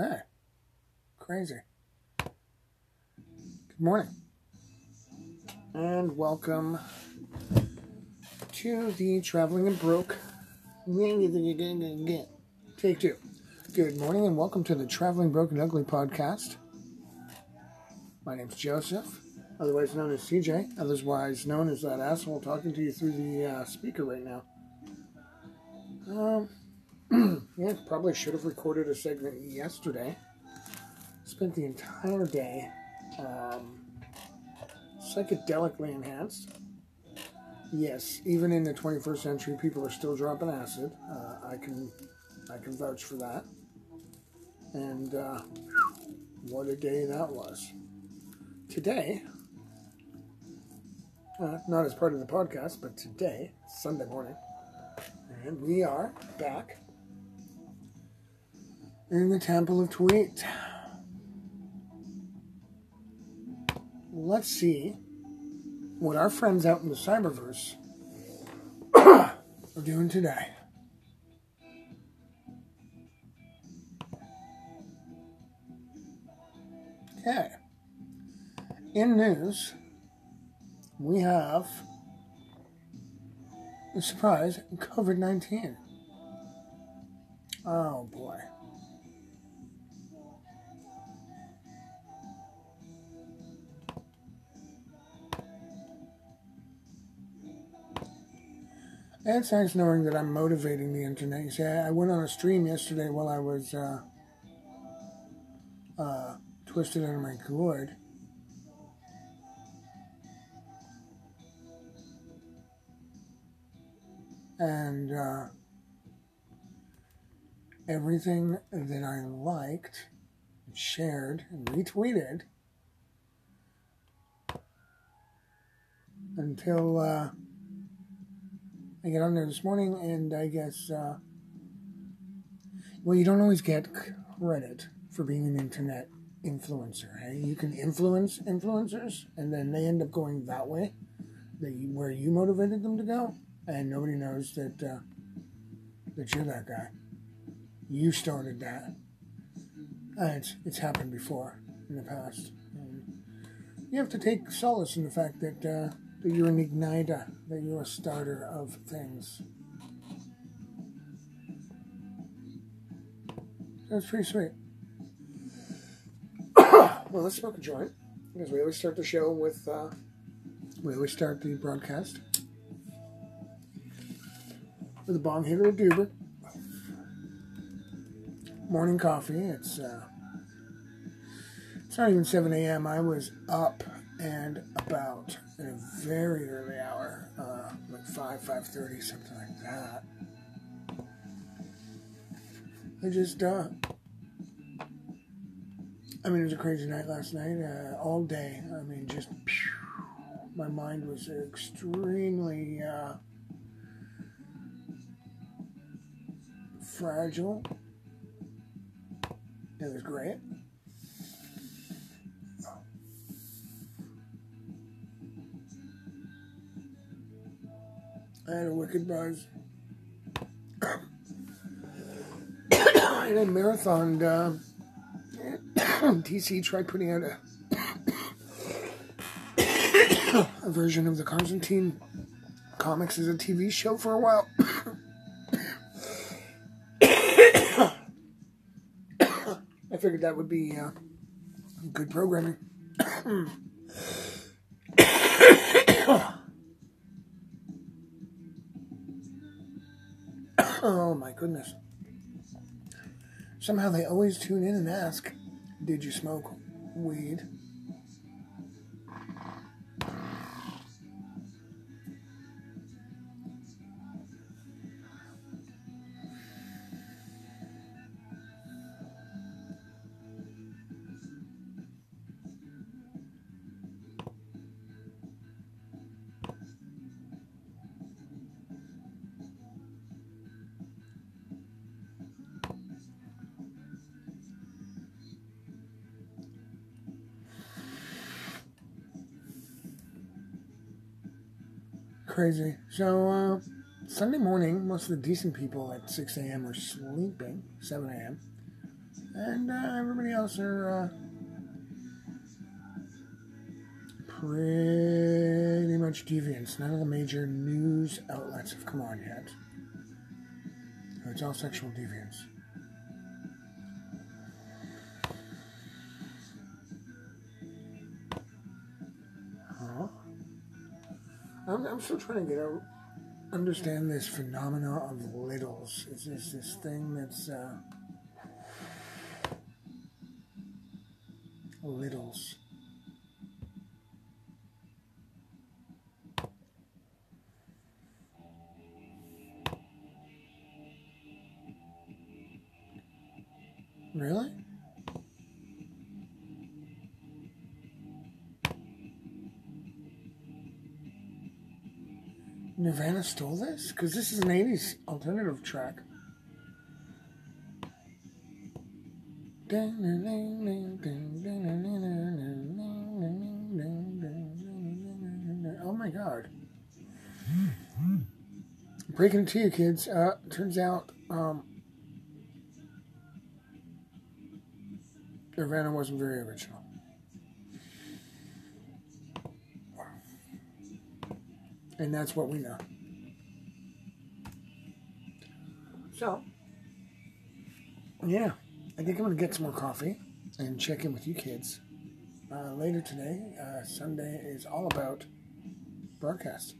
Okay. Crazy. Good morning. And welcome to the Traveling and Broke. Take two. Good morning and welcome to the Traveling Broke and Ugly podcast. My name's Joseph, otherwise known as CJ, otherwise known as that asshole talking to you through the uh, speaker right now. Um, yeah, probably should have recorded a segment yesterday. Spent the entire day um, psychedelically enhanced. Yes, even in the 21st century, people are still dropping acid. Uh, I can, I can vouch for that. And uh, what a day that was. Today, uh, not as part of the podcast, but today, Sunday morning, and we are back in the Temple of Tweet. Let's see what our friends out in the cyberverse are doing today. Okay. In news, we have a surprise COVID 19. Oh boy. It's nice knowing that I'm motivating the internet. You see, I went on a stream yesterday while I was uh, uh, twisted under my gourd. And uh, everything that I liked, and shared, and retweeted until uh, I get on there this morning, and I guess, uh, well, you don't always get credit for being an internet influencer. Hey? You can influence influencers, and then they end up going that way, that you, where you motivated them to go, and nobody knows that uh, that you're that guy. You started that. Uh, it's it's happened before in the past. And you have to take solace in the fact that uh, that you're an igniter, that you're a starter of things. That's pretty sweet. well, let's smoke a joint because we always start the show with. Uh, we always start the broadcast with a bong hitter or doober. Morning coffee. It's uh, it's not even seven a.m. I was up and about at a very early hour, uh, like five, five thirty, something like that. I just, uh, I mean, it was a crazy night last night, uh, all day. I mean, just, my mind was extremely uh, fragile. It was great. Had a wicked buzz. and a marathon. Uh, DC tried putting out a, a version of the Constantine comics as a TV show for a while. I figured that would be uh, good programming. Oh my goodness. Somehow they always tune in and ask, Did you smoke weed? Crazy. So, uh, Sunday morning, most of the decent people at 6 a.m. are sleeping, 7 a.m. And uh, everybody else are uh, pretty much deviants. None of the major news outlets have come on yet. It's all sexual deviants. I'm, I'm still trying to get out, understand this phenomena of littles. Is this this thing that's uh, littles? Really? Nirvana stole this? Because this is an 80s alternative track. Oh my god. Breaking it to you, kids. Uh, turns out, um, Nirvana wasn't very original. And that's what we know. So, yeah, I think I'm going to get some more coffee and check in with you kids. Uh, later today, uh, Sunday is all about broadcast.